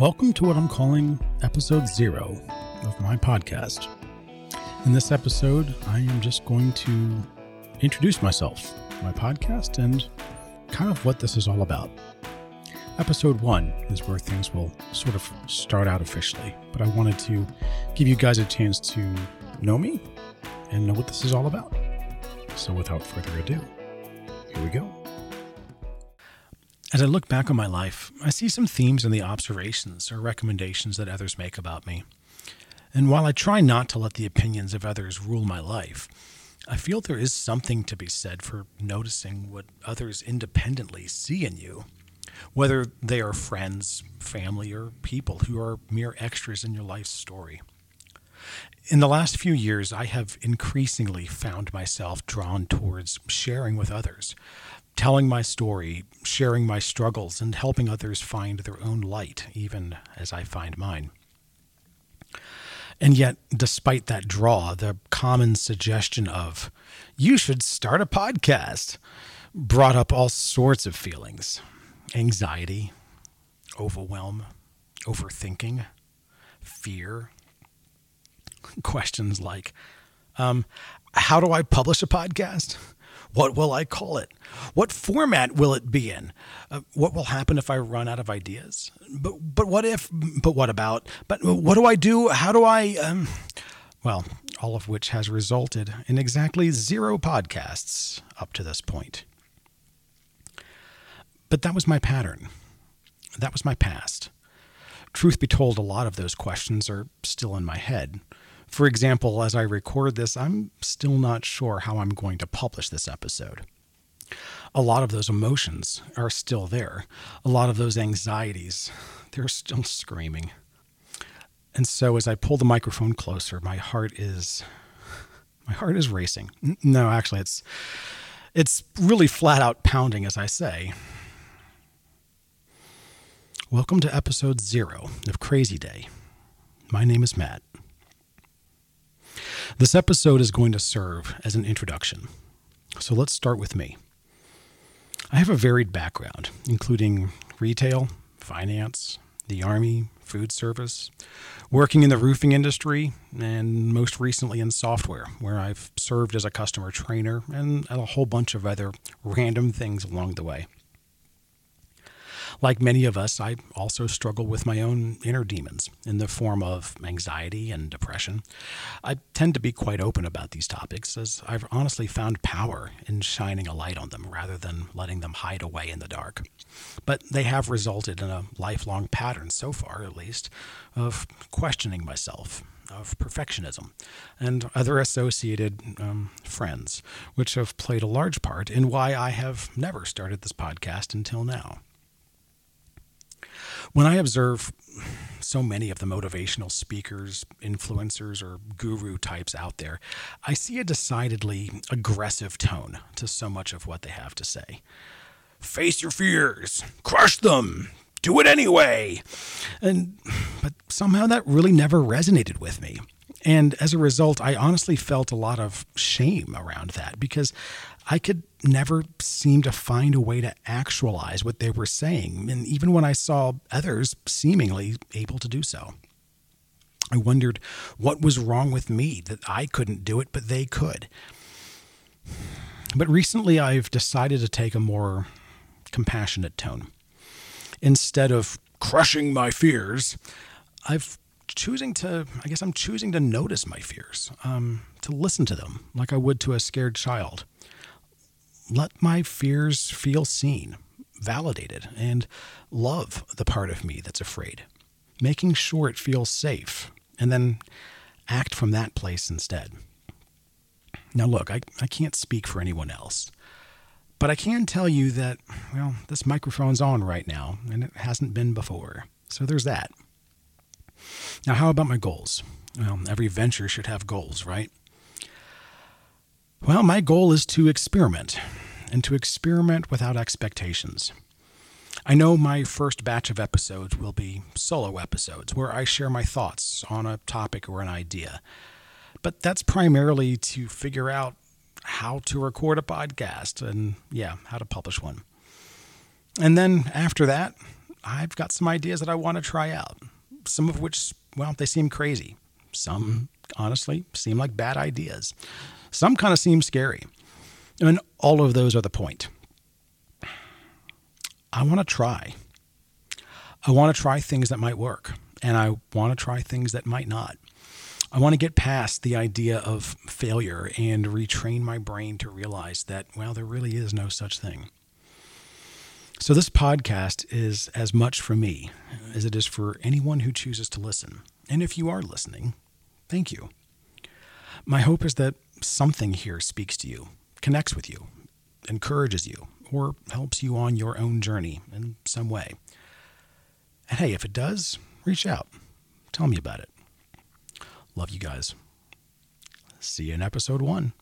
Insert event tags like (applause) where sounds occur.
Welcome to what I'm calling episode zero of my podcast. In this episode, I am just going to introduce myself, my podcast, and kind of what this is all about. Episode one is where things will sort of start out officially, but I wanted to give you guys a chance to know me and know what this is all about. So without further ado, here we go. As I look back on my life, I see some themes in the observations or recommendations that others make about me. And while I try not to let the opinions of others rule my life, I feel there is something to be said for noticing what others independently see in you, whether they are friends, family, or people who are mere extras in your life's story. In the last few years, I have increasingly found myself drawn towards sharing with others, telling my story, sharing my struggles, and helping others find their own light, even as I find mine. And yet, despite that draw, the common suggestion of, you should start a podcast, brought up all sorts of feelings anxiety, overwhelm, overthinking, fear. (laughs) Questions like, um, how do I publish a podcast? What will I call it? What format will it be in? Uh, what will happen if I run out of ideas? But but what if? But what about? But what do I do? How do I? Um, well, all of which has resulted in exactly zero podcasts up to this point. But that was my pattern. That was my past. Truth be told, a lot of those questions are still in my head. For example, as I record this, I'm still not sure how I'm going to publish this episode. A lot of those emotions are still there. A lot of those anxieties, they're still screaming. And so as I pull the microphone closer, my heart is my heart is racing. No, actually it's it's really flat out pounding as I say. Welcome to episode 0 of Crazy Day. My name is Matt. This episode is going to serve as an introduction. So let's start with me. I have a varied background, including retail, finance, the Army, food service, working in the roofing industry, and most recently in software, where I've served as a customer trainer and a whole bunch of other random things along the way. Like many of us, I also struggle with my own inner demons in the form of anxiety and depression. I tend to be quite open about these topics as I've honestly found power in shining a light on them rather than letting them hide away in the dark. But they have resulted in a lifelong pattern, so far at least, of questioning myself of perfectionism and other associated um, friends, which have played a large part in why I have never started this podcast until now. When I observe so many of the motivational speakers, influencers, or guru types out there, I see a decidedly aggressive tone to so much of what they have to say. Face your fears, crush them, do it anyway. And but somehow that really never resonated with me. And as a result, I honestly felt a lot of shame around that because I could never seem to find a way to actualize what they were saying. And even when I saw others seemingly able to do so, I wondered what was wrong with me that I couldn't do it, but they could. But recently, I've decided to take a more compassionate tone. Instead of crushing my fears, I've choosing to, I guess I'm choosing to notice my fears, um, to listen to them like I would to a scared child. Let my fears feel seen, validated, and love the part of me that's afraid, making sure it feels safe, and then act from that place instead. Now, look, I, I can't speak for anyone else, but I can tell you that, well, this microphone's on right now, and it hasn't been before. So there's that. Now, how about my goals? Well, every venture should have goals, right? Well, my goal is to experiment and to experiment without expectations. I know my first batch of episodes will be solo episodes where I share my thoughts on a topic or an idea. But that's primarily to figure out how to record a podcast and, yeah, how to publish one. And then after that, I've got some ideas that I want to try out. Some of which, well, they seem crazy. Some, honestly, seem like bad ideas. Some kind of seem scary. And all of those are the point. I want to try. I want to try things that might work, and I want to try things that might not. I want to get past the idea of failure and retrain my brain to realize that, well, there really is no such thing. So, this podcast is as much for me as it is for anyone who chooses to listen. And if you are listening, thank you. My hope is that something here speaks to you, connects with you, encourages you, or helps you on your own journey in some way. And hey, if it does, reach out. Tell me about it. Love you guys. See you in episode one.